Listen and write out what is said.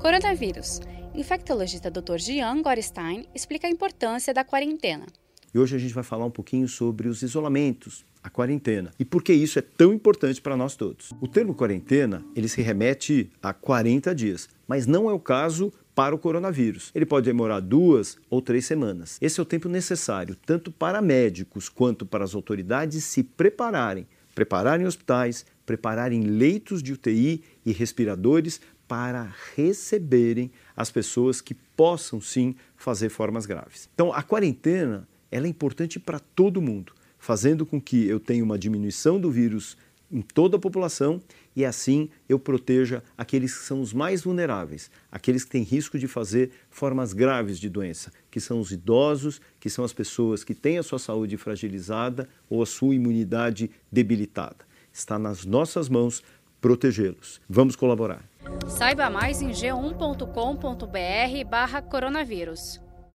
Coronavírus. Infectologista Dr. Jean Gorstein explica a importância da quarentena. E hoje a gente vai falar um pouquinho sobre os isolamentos, a quarentena, e por que isso é tão importante para nós todos. O termo quarentena, ele se remete a 40 dias, mas não é o caso para o coronavírus. Ele pode demorar duas ou três semanas. Esse é o tempo necessário tanto para médicos quanto para as autoridades se prepararem, prepararem hospitais, prepararem leitos de UTI e respiradores para receberem as pessoas que possam sim fazer formas graves. Então, a quarentena ela é importante para todo mundo, fazendo com que eu tenha uma diminuição do vírus em toda a população e assim eu proteja aqueles que são os mais vulneráveis, aqueles que têm risco de fazer formas graves de doença, que são os idosos, que são as pessoas que têm a sua saúde fragilizada ou a sua imunidade debilitada. Está nas nossas mãos protegê-los. Vamos colaborar. Saiba mais em g1.com.br/coronavírus.